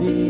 You.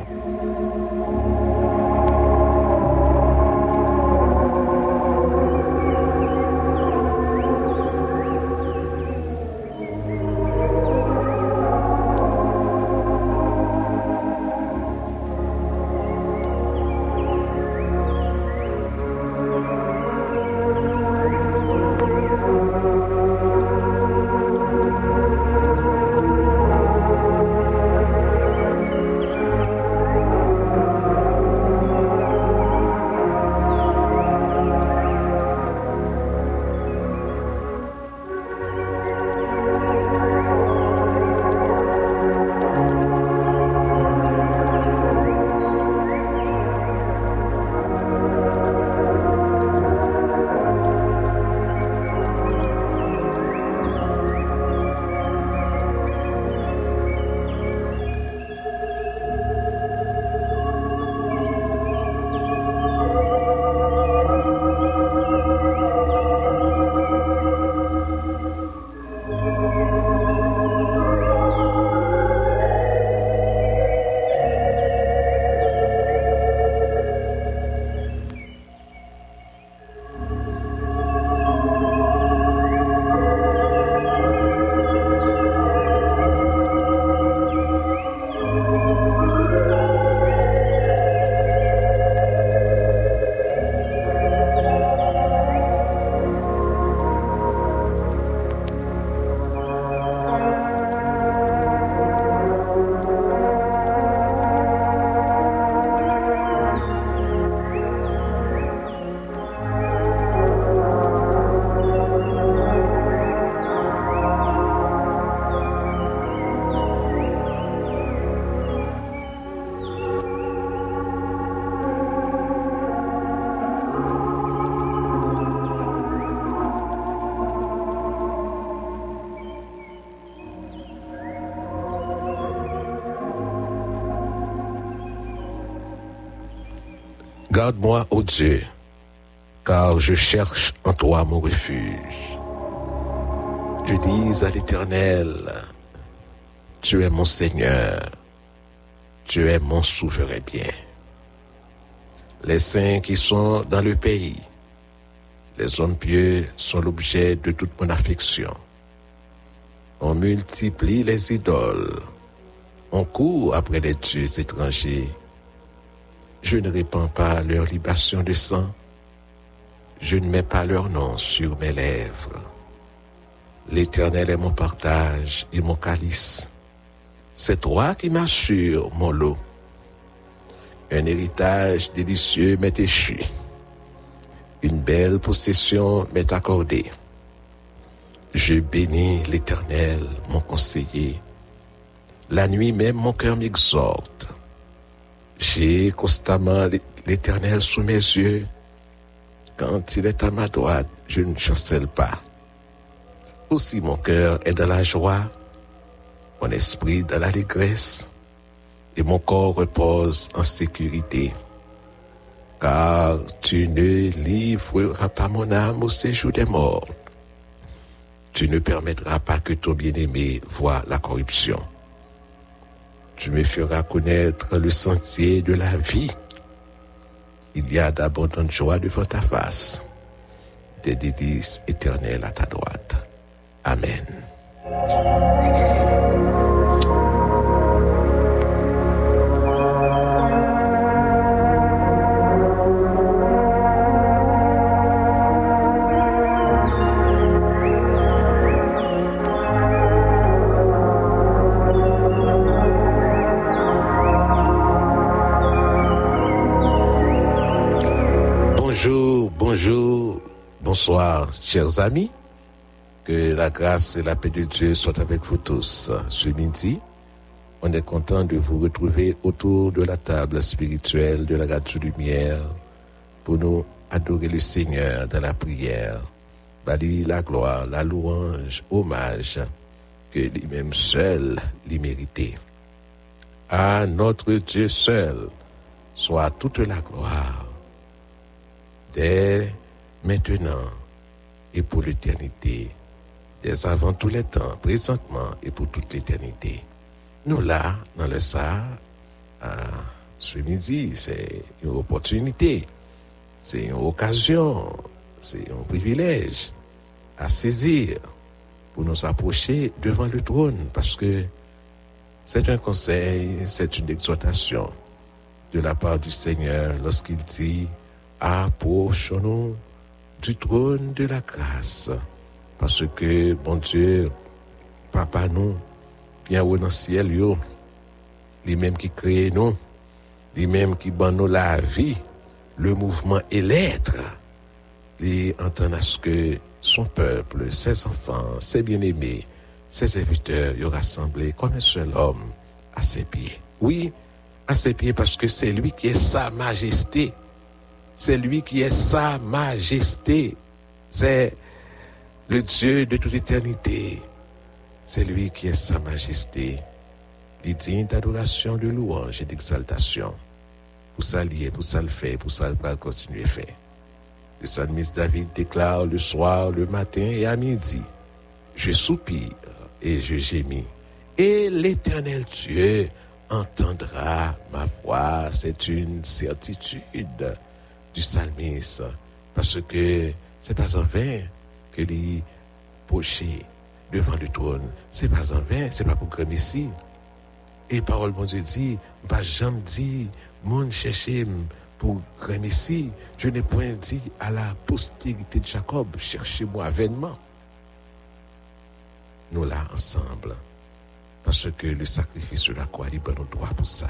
Ô Dieu, car je cherche en toi mon refuge. Je dis à l'Éternel, tu es mon Seigneur, tu es mon souverain bien. Les saints qui sont dans le pays, les hommes pieux sont l'objet de toute mon affection. On multiplie les idoles. On court après les dieux étrangers. Je ne répands pas leur libation de sang. Je ne mets pas leur nom sur mes lèvres. L'Éternel est mon partage et mon calice. C'est toi qui m'assures mon lot. Un héritage délicieux m'est échu. Une belle possession m'est accordée. Je bénis l'Éternel, mon conseiller. La nuit même, mon cœur m'exhorte. J'ai constamment l'Éternel sous mes yeux. Quand il est à ma droite, je ne chancelle pas. Aussi mon cœur est dans la joie, mon esprit dans l'allégresse, et mon corps repose en sécurité. Car tu ne livreras pas mon âme au séjour des morts. Tu ne permettras pas que ton bien-aimé voie la corruption. Tu me feras connaître le sentier de la vie. Il y a d'abondantes joies devant ta face, des délices éternelles à ta droite. Amen. Chers amis. Que la grâce et la paix de Dieu soient avec vous tous. Ce midi, on est content de vous retrouver autour de la table spirituelle de la Radio Lumière pour nous adorer le Seigneur dans la prière, balayer la gloire, la louange, hommage que lui-même seul l'y méritait. À notre Dieu seul soit toute la gloire dès maintenant et pour l'éternité, dès avant tous les temps, présentement et pour toute l'éternité. Nous là, dans le ça, ce midi, c'est une opportunité, c'est une occasion, c'est un privilège à saisir pour nous approcher devant le trône parce que c'est un conseil, c'est une exhortation de la part du Seigneur lorsqu'il dit approchons-nous du trône de la grâce. Parce que, bon Dieu, Papa nous, bien haut dans le ciel, yo, lui-même qui crée nous, lui-même qui ban nous la vie, le mouvement et l'être, il entend à ce que son peuple, ses enfants, ses bien-aimés, ses serviteurs, y rassemblés comme un seul homme à ses pieds. Oui, à ses pieds parce que c'est lui qui est sa majesté. C'est lui qui est sa majesté. C'est le Dieu de toute éternité. C'est lui qui est sa majesté. Il digne d'adoration, de louange et d'exaltation. Pour ça lier, pour ça le faire, pour ça le continuer à faire. Le psalmiste David déclare le soir, le matin et à midi, je soupire et je gémis. Et l'éternel Dieu entendra ma voix. C'est une certitude du psalmiste. Parce que c'est pas en vain que les pochés devant le trône. C'est pas en vain, c'est pas pour comme ici. Et parole bon Dieu dit, pas jamais dit, mon chercher pour grand ici. Je n'ai point dit à la postérité de Jacob, cherchez-moi vainement. Nous là ensemble. Parce que le sacrifice de la croix, il nous droit pour ça.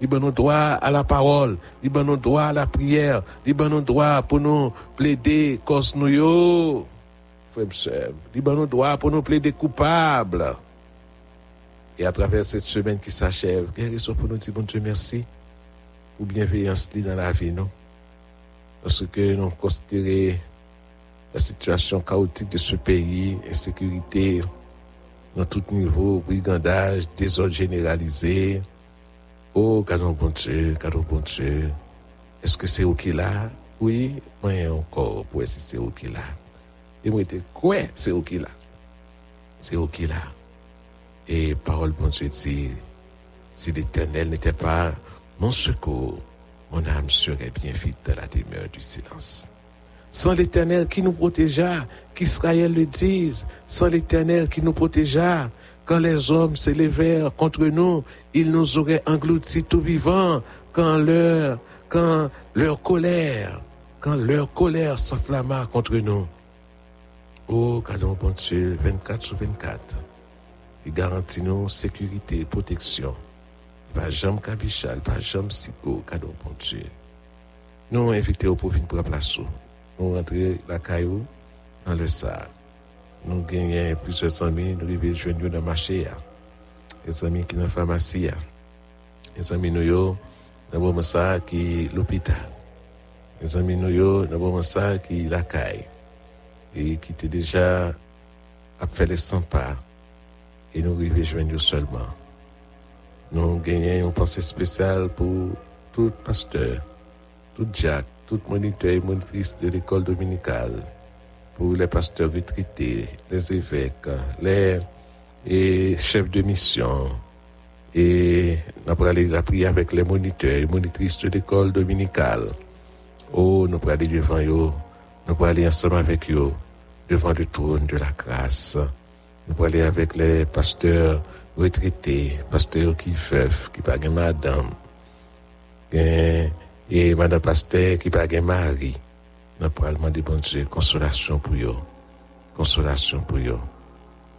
Il nous droit à la parole, il nous droit à la prière, il nous droit pour nous plaider cause nous yo. Il nous droit pour nous plaider coupables. Et à travers cette semaine qui s'achève, raison pour nous dire, bon Dieu, merci pour bienveillance dans la vie, non? Parce que nous considérons la situation chaotique de ce pays, insécurité, dans tout niveau, brigandage, désordre généralisé. Oh, gardons bon Dieu, gardons bon Dieu. Est-ce que c'est OK là? Oui, moi encore pour essayer c'est OK là. Et moi, quoi? C'est OK là. C'est OK là. Et parole bon Dieu dit, si l'éternel n'était pas mon secours, mon âme serait bien vite dans la demeure du silence. Sans l'Éternel qui nous protégea, qu'Israël le dise, sans l'Éternel qui nous protégea, quand les hommes s'élevèrent contre nous, ils nous auraient engloutis tout vivants, quand leur, quand leur colère, quand leur colère s'enflamma contre nous. Oh, cadeau bon Dieu, 24 sur 24, il garantit nous sécurité, protection. Pas jamais cabichal, pas jamais sico, cadeau bon Dieu. Nous invitons pour venir pour la place. Nous rentrons la caillou dans le sac. Nous gagnons plusieurs amis, nous arrivons joindre dans le marché. Les amis qui dans la pharmacie. Les amis nous dans qui l'hôpital. Les amis nous dans le qui la caille. Et qui était déjà a fait les 100 pas. Et nous arrivons joindre seulement. Nous gagnons une pensée spéciale pour tout pasteur, tout Jack, tout moniteur et monitrice de l'école dominicale, pour les pasteurs retraités, les évêques, les chefs de mission. Et nous allons aller la prière avec les moniteurs et monitrices de l'école dominicale. Oh, nous allons aller devant eux, nous allons aller ensemble avec eux, devant le trône de la grâce. Nous allons aller avec les pasteurs retraités, pasteurs qui veulent, qui pas madame, madame pasteur qui pas mari. Nous allons demander bon Dieu consolation pour eux, consolation pour eux.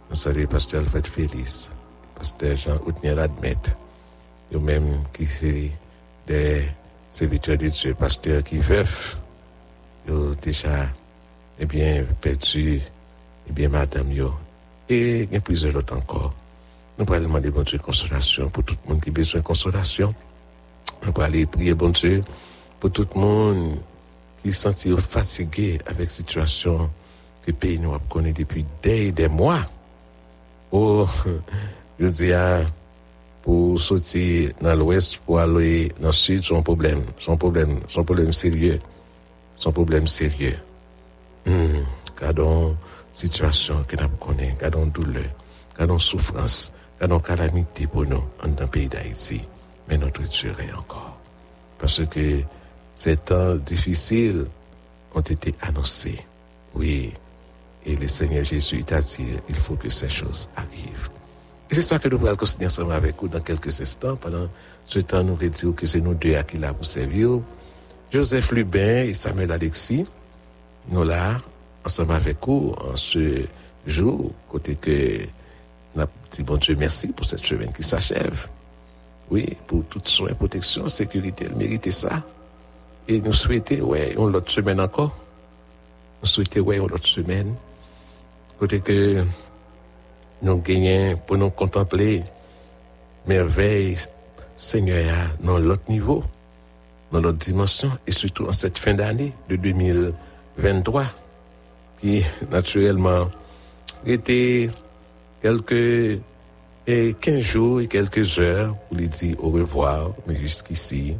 Nous saluons pasteur Alfred Félix, pasteur Jean Outniel l'admettre, eux même qui sont des serviteurs de Dieu, pasteurs qui veulent, ont déjà, eh bien, perdu, eh bien, madame. Et il y a plusieurs autres encore. Nous allons demander bon Dieu consolation pour tout le monde qui a besoin de consolation. Nous allons aller prier bon Dieu pour tout le monde qui se sent fatigué avec la situation que le pays nous a connu depuis des, des mois. Oh, je dis, pour sortir dans l'ouest, pour aller dans le sud, un problème. Un problème, un problème sérieux. Un problème sérieux. Hmm, gardons situation que nous connaissons, gardons douleur, gardons souffrance, gardons calamité pour nous dans le pays d'Haïti. Mais notre Dieu est encore. Parce que ces temps difficiles ont été annoncés. Oui. Et le Seigneur Jésus t'a dit, il faut que ces choses arrivent. Et c'est ça que nous allons continuer ensemble avec vous dans quelques instants. Pendant ce temps, nous allons dire que c'est nous deux à qui là vous servir. Joseph Lubin et Samuel Alexis, nous là, ensemble avec vous, en ce jour, côté que nous dit bon Dieu merci pour cette semaine qui s'achève. Oui, pour toute soin, protection, sécurité, elle méritait ça. Et nous souhaitons, ouais, une autre semaine encore. Nous souhaitons, ouais, une autre semaine. Côté que nous gagnons pour nous contempler merveille Seigneur dans l'autre niveau, dans l'autre dimension, et surtout en cette fin d'année de 2023, qui naturellement était quelques et 15 jours et quelques heures pour lui dire au revoir, mais jusqu'ici,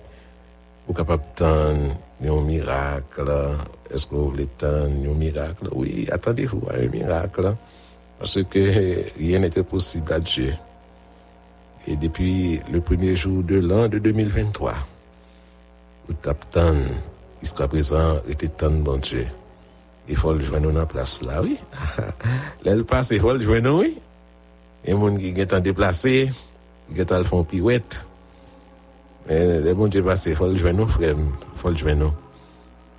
vous capable d'attendre un miracle. Est-ce que vous voulez un miracle? Oui, attendez-vous à un miracle. Parce que rien n'était possible à Dieu. Et depuis le premier jour de l'an de 2023, vous t'attendez, jusqu'à présent, était tant bon Dieu. Il faut le joindre dans la place là, oui. L'aile passe, il faut le joindre, oui. Et gens qui sont déplacés, qui sont font pirouette. Mais les bon Dieu il faut le joindre, frère. Il faut le joindre.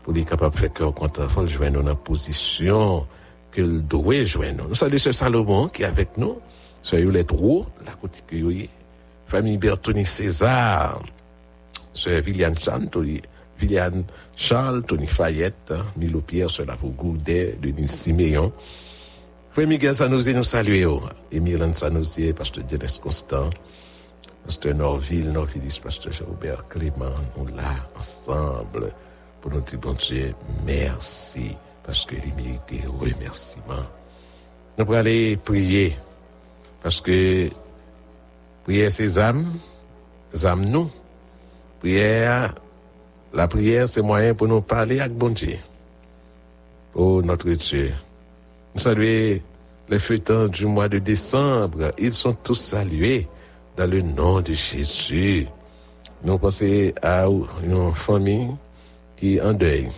Pour être capable de faire cœur content, faut le joindre dans la position que le doit joindre. Nous saluons ce Salomon qui est avec nous. Soyez les trois, la côté que vous Famille Bertoni César. Sœur Viliane Chantoli. Viliane Charles, Tony Fayette, Milo Pierre, Sœur Lavou Goudet, Denis Siméon. Frère Miguel Sanosi nous saluons. Émile Sanosi, Pasteur Dieudonné Constant, Pasteur Norville, Norvillis, Pasteur Jean-Robert Clément, nous là, ensemble, pour nous dire, bon Dieu, merci, parce que les mérités remerciements. Nous allons prier, parce que prière, c'est âmes, âmes nous. La prière, c'est moyen pour nous parler avec bon Dieu. Oh, notre Dieu. Saluons les fêtants du mois de décembre. Ils sont tous salués dans le nom de Jésus. Nous pensons à une famille qui est en deuil.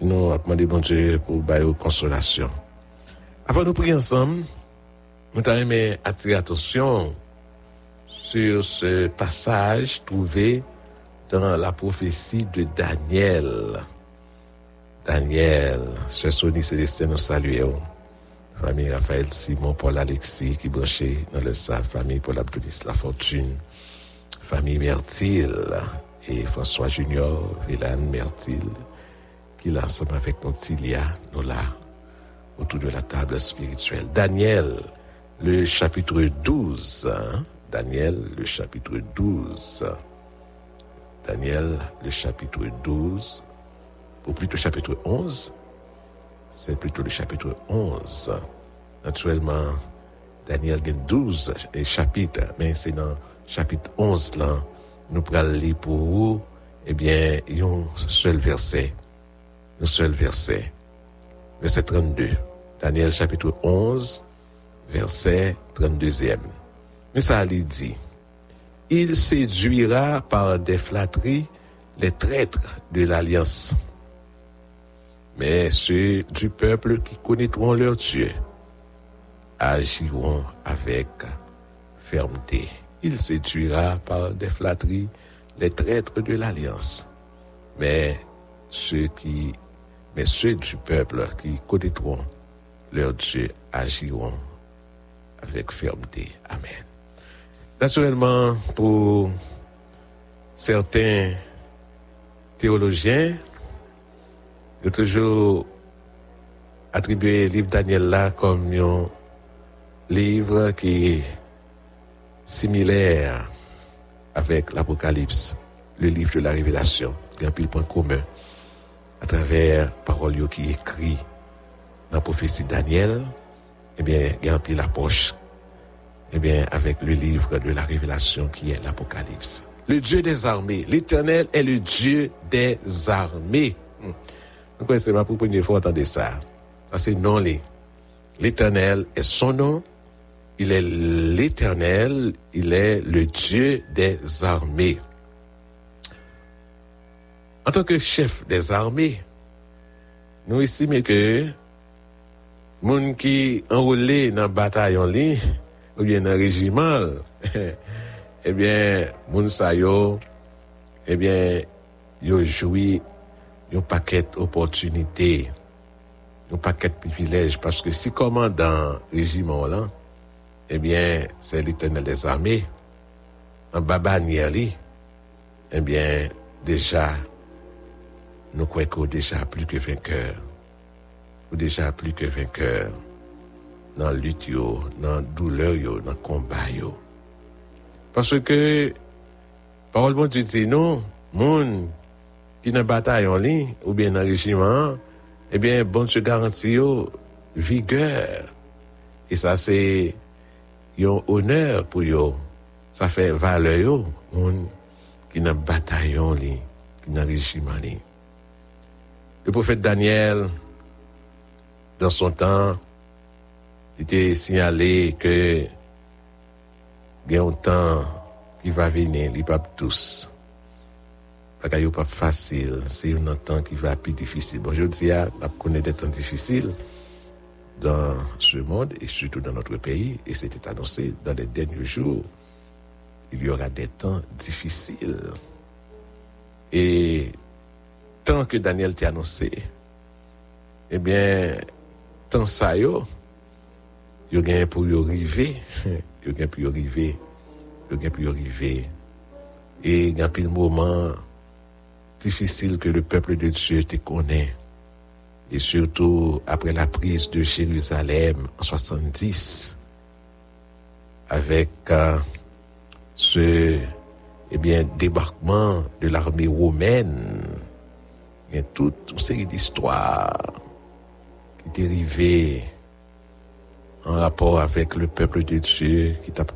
nous avons demandé bon Dieu pour bailler consolation. Avant de prier ensemble, nous avons aimé attirer attention sur ce passage trouvé dans la prophétie de Daniel. Daniel, ce Sony Célestin nous saluons. Famille Raphaël Simon, Paul Alexis qui branché dans le sa famille Paul Abdoulis La Fortune, famille Mertil et François Junior, Vélan Mertil, qui là ensemble avec notre Tilia, nous là, autour de la table spirituelle. Daniel, le chapitre 12. hein? Daniel, le chapitre 12. Daniel, le chapitre 12. Ou plutôt chapitre 11. C'est plutôt le chapitre 11. Naturellement, Daniel a 12 chapitres, mais c'est dans chapitre 11 là, nous prenons lire pour vous, eh bien, un seul verset. Un seul verset. Verset 32. Daniel chapitre 11, verset 32e. Mais ça lui dit, il séduira par des flatteries les traîtres de l'alliance. Mais ceux du peuple qui connaîtront leur Dieu agiront avec fermeté. Il séduira par des flatteries les traîtres de l'alliance. Mais ceux qui, mais ceux du peuple qui connaîtront leur Dieu agiront avec fermeté. Amen. Naturellement, pour certains théologiens, ont toujours attribué le livre Daniel là comme un livre qui est similaire avec l'Apocalypse, le livre de la Révélation. Il y a un pile point commun à travers paroles qui écrit dans la prophétie Daniel, eh bien, il y a un pile approche, eh bien, avec le livre de la Révélation qui est l'Apocalypse. Le Dieu des armées, l'Éternel est le Dieu des armées. Donc, c'est ma première fois entendre ça. Ça, c'est non les. L'Éternel est son nom. Il est l'Éternel. Il est le Dieu des armées. En tant que chef des armées, nous estimons que moun qui enrôlé dans bataille en ligne, ou bien dans régiment, eh bien, moun sa yo, eh bien, yo joui un paquet d'opportunités, un paquet de privilèges, parce que si commandant régiment là, eh bien, c'est l'éternel des armées, en babanière li, eh bien, déjà, nous croyons déjà plus que vainqueur, ou déjà plus que vainqueur, dans la lutte dans la douleur dans le combat. Parce que, parole bon Dieu dit non, moun, qui dans bataille en ligne, ou bien dans régiment, eh bien, bon Dieu garantit yo, vigueur. Et ça, c'est, un honneur pour yo. Ça fait valeur yo, moun, qui dans bataille en ligne, qui dans régiment en ligne. Le prophète Daniel, dans son temps, il était signalé que il y temps qui va venir, il pas tous. Parce qu'il pas facile, c'est un temps qui va plus difficile. Bon, je dis, on connaît des temps difficiles dans ce monde et surtout dans notre pays, et c'était annoncé dans les derniers jours, il y aura des temps difficiles. Et tant que Daniel t'a annoncé, eh bien, tant ça yo gagne pour y arriver, yo gagne pour y arriver, yo gagne pour y arriver. Et il y a un moment difficile que le peuple de Dieu te connaît. Et surtout après la prise de Jérusalem en 70, avec euh, ce eh bien, débarquement de l'armée romaine, il y a toute une série d'histoires qui arrivée en rapport avec le peuple de Dieu qui t'a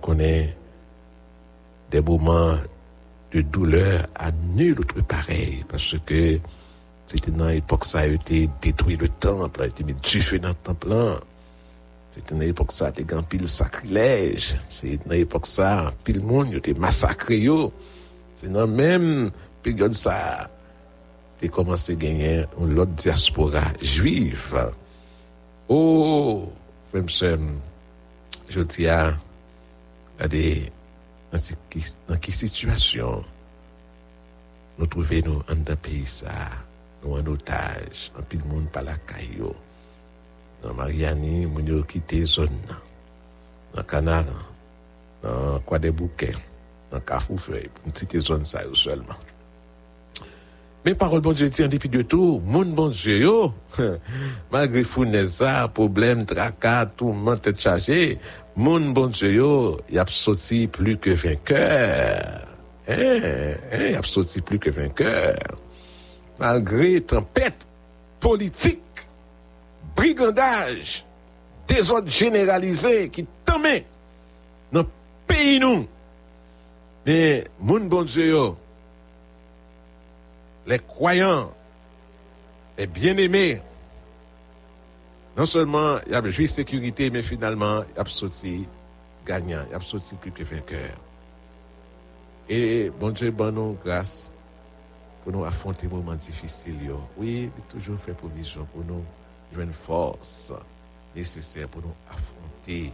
des moments de douleur à nul autre pareil parce que c'était dans l'époque ça a été détruit le temple, a été mis du feu dans le temple. C'était dans l'époque ça, des grands pile sacrilège. C'est dans l'époque ça, pile monde, il était massacré. C'est dans même période ça, te komanse genyen un lot diaspora juiv. Oh, fremsem, joti a, ade, nan ki situasyon, nou trouve nou an da peyi sa, nou an otaj, an pil moun pala kayo, nan Mariani, moun yo kite zon nan, nan Kanaran, nan Kwa de Bouquet, nan Kafoufeu, moun tite zon sa yo selman. Men parol bon Dieu ti an depi de tou, moun bon Dieu yo, malgre founeza, problem, traka, tou man te chaje, moun bon Dieu yo, y ap soti plu ke vainqueur. Eh, y ap soti plu ke vainqueur. Malgre tempête politik, brigandaj, dezot generalize ki tame nan peyi nou. Men moun bon Dieu les croyants, les bien-aimés, non seulement il y a joué sécurité, mais finalement, il y a sorti gagnant, il y a sorti plus que vainqueur. Et bon Dieu, bon grâce pour nous affronter les moments difficiles. Oui, il toujours fait provision pour nous, une force nécessaire pour nous affronter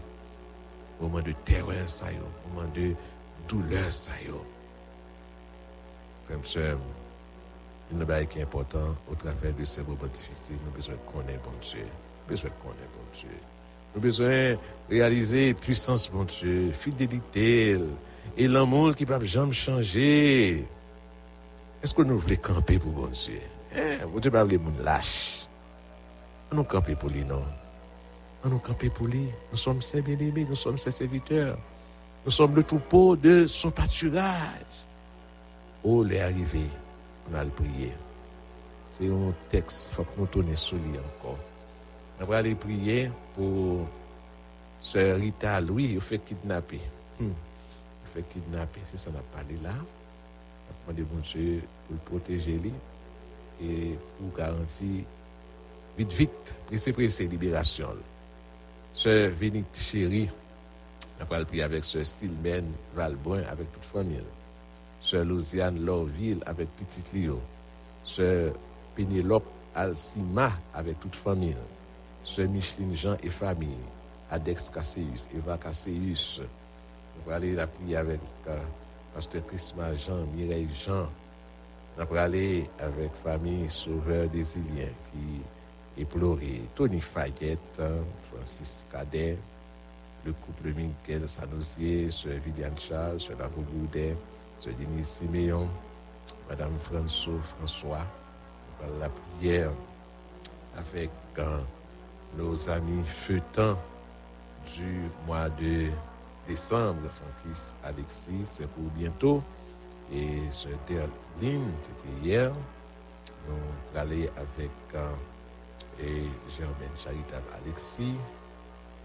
moments de terreur, ça, yo, moments de douleur, ça, yo. Frère, sœur, une bail qui est important au travers de ces moments difficiles, nous avons besoin de connaître bon Dieu. Nous besoin de connaître bon Dieu. Nous besoin de réaliser puissance bon Dieu, fidélité et l'amour qui ne peut jamais changer. Est-ce que nous voulons camper pour bon Dieu? Hein? Bon Dieu, pas les gens lâches. On nous camper pour lui, non? On nous camper pour lui. Nous sommes ses bien-aimés, nous sommes ses serviteurs. Nous sommes le troupeau de son pâturage. Oh, les arrivés, on a le prier. C'est un texte, il faut que nous tournions sur lui encore. On va aller prier pour Sœur Rita Louis, il fait kidnapper. Hmm. Il fait kidnapper, c'est ça qu'on a parlé là. On a demandé bon Dieu pour le protéger lui et pour garantir vite, vite, pressé, pressé, libération. Sœur Vénique Chérie, on va prier avec Sœur Stilmen Valbrun, avec toute famille. Sœur Louisiane Lorville avec Petite Lio. Sœur Pénélope Alcima avec toute famille. Sœur Micheline Jean et famille. Adex Casseus, Eva Casseus. On va aller la prier avec euh, Pasteur Christmas Jean, Mireille Jean. On va aller avec famille Sauveur des Iliens qui est pleuré. Tony Fayette, hein, Francis Cadet, le couple Miguel Sanosier, Sœur Viviane Charles, Sœur Lavaux Goudet, Sœur Denise Siméon, Madame François François. On va la prière avec euh, nos amis feuilletants du mois de décembre, Francis Alexis, c'est pour bientôt. Et Sœur Derline, c'était hier. Nous allons avec euh, et Germaine Charitable Alexis,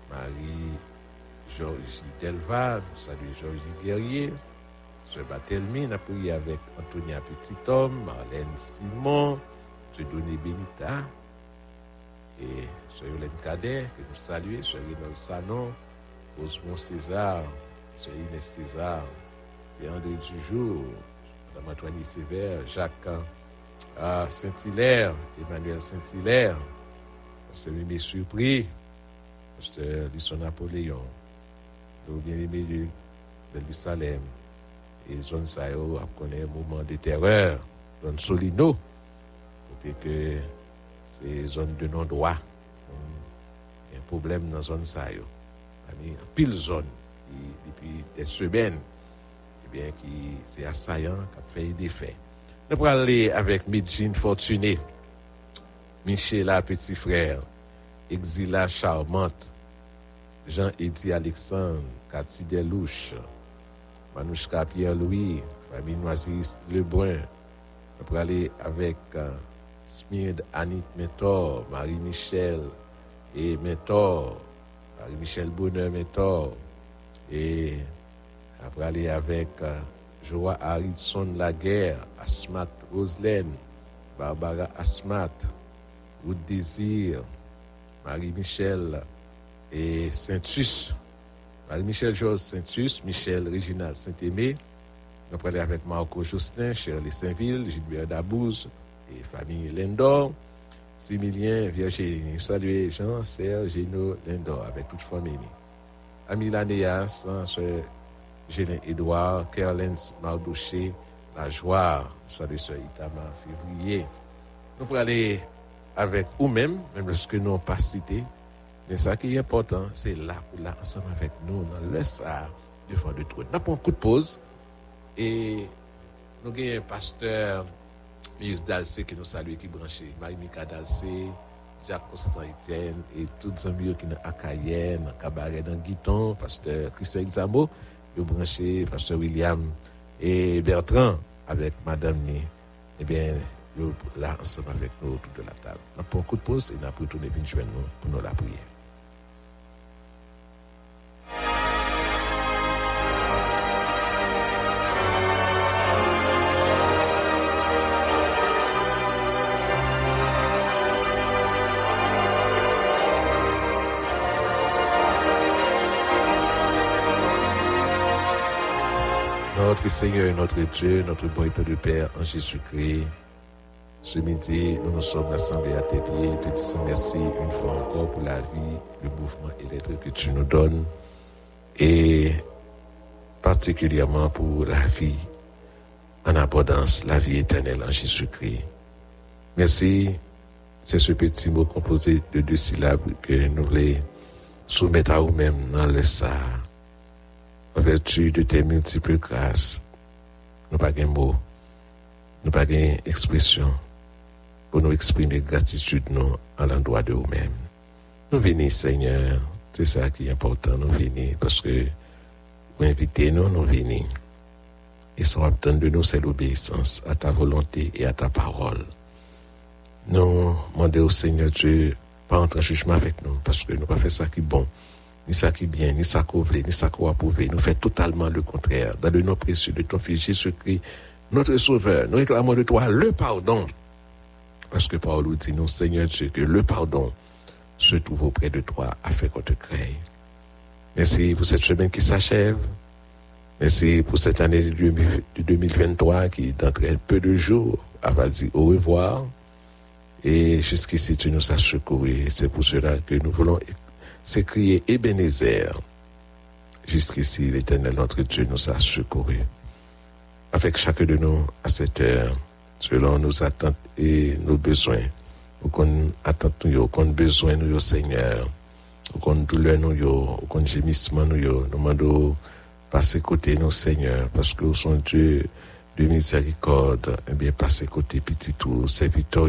Marie Georgie Delval, salut Georgie Guerrier, Sœur Batelmi, a prié avec Antonia Petit-Homme, Marlène Simon, Doné Benita, et Sœur Yolène Cadet, que nous saluons, Sœur Renal Sanon, Osmond César, Sœur Inès César, et André Dujour, Madame Antoine Sévère, Jacques ah, Saint-Hilaire, Emmanuel Saint-Hilaire, Sœur Mimé Surpris, Pasteur Lisson Napoléon, nos bien-aimés de Bellevue Salem, et zone Sayo a connu un moment de terreur, zone Solino, côté que c'est zone de non-droit. Il y a un problème dans zone Sayo. Il y a pile zone depuis des semaines, eh c'est assaillant, qui a fait des faits. Nous allons avec Midjine Fortuné, Michela Petit Frère, Exila Charmante, Jean-Édith Alexandre, Cathy Delouche, Manouchka Pierre-Louis, famille Noisis Lebrun. Nous allons aller avec euh, Smid Annick Mentor, Marie-Michel et Mentor, Marie-Michel Bonheur Mentor. Et après aller avec euh, Joa Harrison Laguerre, Asmat Roselaine, Barbara Asmat, Wood Désir, Marie-Michel et Saint-Sus. Marie-Michel Georges Saint-Sus, Michel Réginald Saint-Aimé. Allons aller avec Marco Justin, Shirley Saint-Ville, Gilbert Dabouze famille Lendor, Similien, Virginie, saluez Jean, Serge, Gino, Lendor, avec toute famille. Ami Lanéas, Gélin Edouard, Kerlens Mardouché, La Joie, salut Sœur Itama, février. Nous pour aller avec vous-même, même lorsque nous n'avons pas cité, mais ça qui est important, c'est là pour là, ensemble avec nous, dans le ça, devant le trône. Nous avons un coup de pause et nous avons un pasteur, Ministre Dalcé, qui nous salue, qui branché, Marie-Mika Dalcé, Jacques Constant Etienne et tous les amis qui sont à Cayenne, à Cabaret, dans Guiton, pasteur Christian Examo, qui est branché, pasteur William et Bertrand avec Madame Né. Eh bien, sont là ensemble avec nous autour de la table. Nous avons un coup de pause et nous allons retourner venir joindre nous pour nous la prière. Notre Seigneur, notre Dieu, notre bon État de Père en Jésus-Christ, ce midi, nous nous sommes rassemblés à tes pieds. Te disons merci une fois encore pour la vie, le mouvement l'être que tu nous donnes. Et particulièrement pour la vie en abondance, la vie éternelle en Jésus-Christ. Merci. C'est ce petit mot composé de deux syllabes que nous voulons soumettre à vous-même dans le Sahara en vertu de tes multiples grâces, nous pas de mots, nous pas d'expression pour nous exprimer gratitude nous à l'endroit de nous-mêmes. Nous venons, Seigneur, c'est ça qui est important, nous venons parce que vous invitez nous, nous venons. Et sans attendre de nous, c'est l'obéissance à ta volonté et à ta parole. Nous demandons au Seigneur Dieu, pas entrer en jugement avec nous, parce que nous pas fait ça qui est bon ni ça qui est bien, ni ça qu'on veut, ni ça qu'on approuve. Nous fait totalement le contraire. Dans le nom précieux de ton Fils Jésus-Christ, notre Sauveur, nous réclamons de toi le pardon. Parce que Paul dit, nous, Seigneur Dieu, que le pardon se trouve auprès de toi afin qu'on te crée. Merci pour cette semaine qui s'achève. Merci pour cette année de 2023 qui, dans très peu de jours, va dit au revoir. Et jusqu'ici, tu nous as secourus. C'est pour cela que nous voulons c'est crier Ebenezer. Jusqu'ici, l'Éternel, notre Dieu, nous a secourus. Avec chacun de nous, à cette heure, selon nos attentes et nos besoins, qu'on attente nous, qu'on besoin nous, Seigneur, qu'on douleur nous, qu'on gémissement nous, nous demandons passer côté nous, Seigneur, parce que son Dieu de miséricorde, eh bien, passer côté petit tout, serviteur,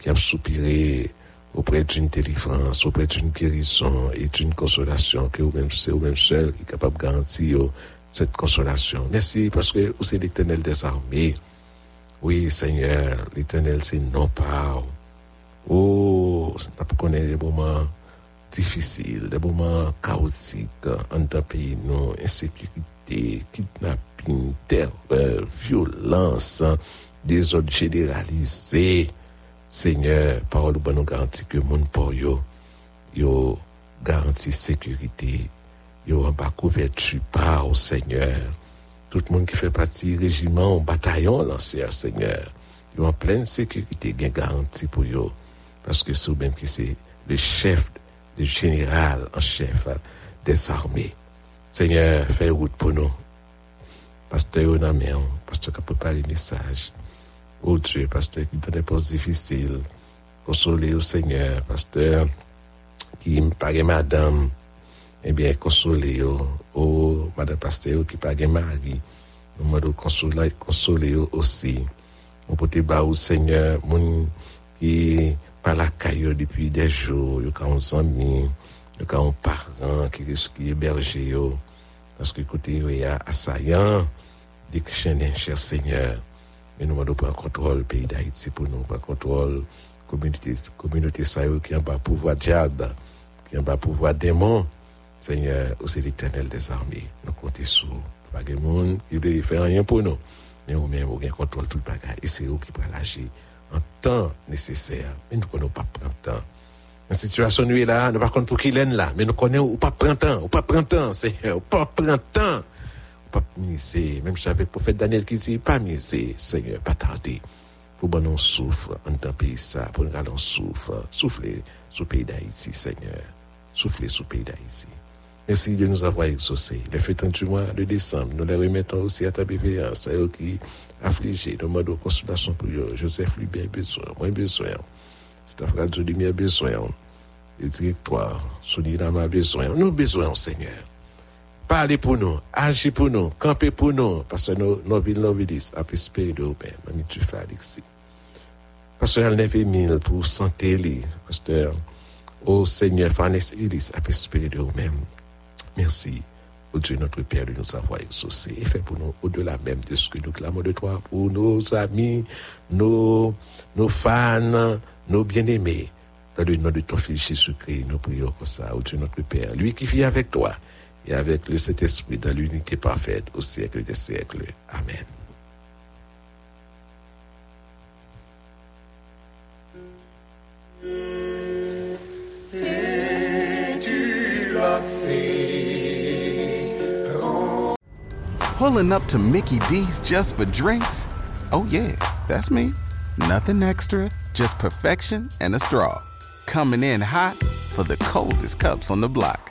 qui a soupiré auprès d'une délivrance, auprès d'une guérison et d'une consolation que vous-même, c'est vous-même seul qui est capable de garantir cette consolation. Merci parce que êtes l'éternel des armées. Oui, Seigneur, l'éternel, c'est non pas. Oh, on connaît des moments difficiles, des moments chaotiques en un pays, non, insécurité, kidnapping, terreur, violence, désordre généralisé. Seigneur, parole ou nous que mon pour yo, yo garantit sécurité, yo en bas couverture par au Seigneur. Tout le monde qui fait partie du régiment, bataillon lancé Seigneur, yo en pleine sécurité, bien garantie pour yo. Parce que c'est même qui c'est le chef, le général en chef des armées. Seigneur, fais route pour nous. Pasteur, on a pasteur qui a le message. Oh Dieu, pasteur, qui donne des postes difficiles. Consoler au Seigneur, pasteur, qui me pague madame. Eh bien, consoler oh, madame pasteur, qui pague mari. Nous demandons consoler, consoler aussi. Peut te au Seigneur, mon qui par la caillou depuis des jours, il y a un ami, il y parent qui est hébergé, parce que côté, il y a assaillant, chrétiens, cher Seigneur. Mais nous devons prendre contrôle du pays d'Haïti pour nous, prendre contrôle communauté, communauté qui n'a pas pouvoir diable, qui n'a pas pouvoir démon. Seigneur, c'est l'éternel des armées. Nous comptons sur pas de monde qui ne faire rien pour nous. Mais nous-mêmes, nous contrôle tout le bagage. Et c'est eux qui prennent l'agir en temps nécessaire. Mais nous ne connaissons pas prendre temps. La situation nous est là, nous ne pas pour qui l'est là. Mais nous connaissons pas prendre temps, ou pas prendre temps, Seigneur, pas prendre temps pas miser. Même j'avais le prophète Daniel qui dit, pas miser, Seigneur, pas tarder. pour bon on souffre en tant pays ça, pour nous on souffre, souffler sur le pays d'Haïti, Seigneur. Souffler sur le pays d'Haïti. Merci de nous avoir exaucés. Les fêtes du mois de décembre, nous les remettons aussi à ta bienveillance, à eux qui affligés, nous demandons consultation pour eux. Joseph lui bien besoin, moins besoin. Frère de lumière besoin. Le directoire, Sounira a besoin. Nous besoin, Seigneur. Parlez pour nous, agis pour nous, campez pour nous, parce que nos, nos villes, nos villes, à espérer de vous-même. Mamie, tu fais Alexis. Pasteur Alnevé Mille pour santé, li. Pasteur, au Seigneur, Fanès Iris, à espérer de vous-même. Merci, au Dieu notre Père, de nous avoir exaucés et fait pour nous au-delà même de ce que nous clamons de toi, pour nos amis, nos, nos fans, nos bien-aimés. Dans le nom de ton Fils Jésus-Christ, nous prions comme ça, au Dieu notre Père, lui qui vit avec toi et avec le Saint-Esprit dans l'unité parfaite au siècle des siècles. Amen. Pulling up to Mickey D's just for drinks? Oh, yeah, that's me. Nothing extra, just perfection and a straw. Coming in hot for the coldest cups on the block.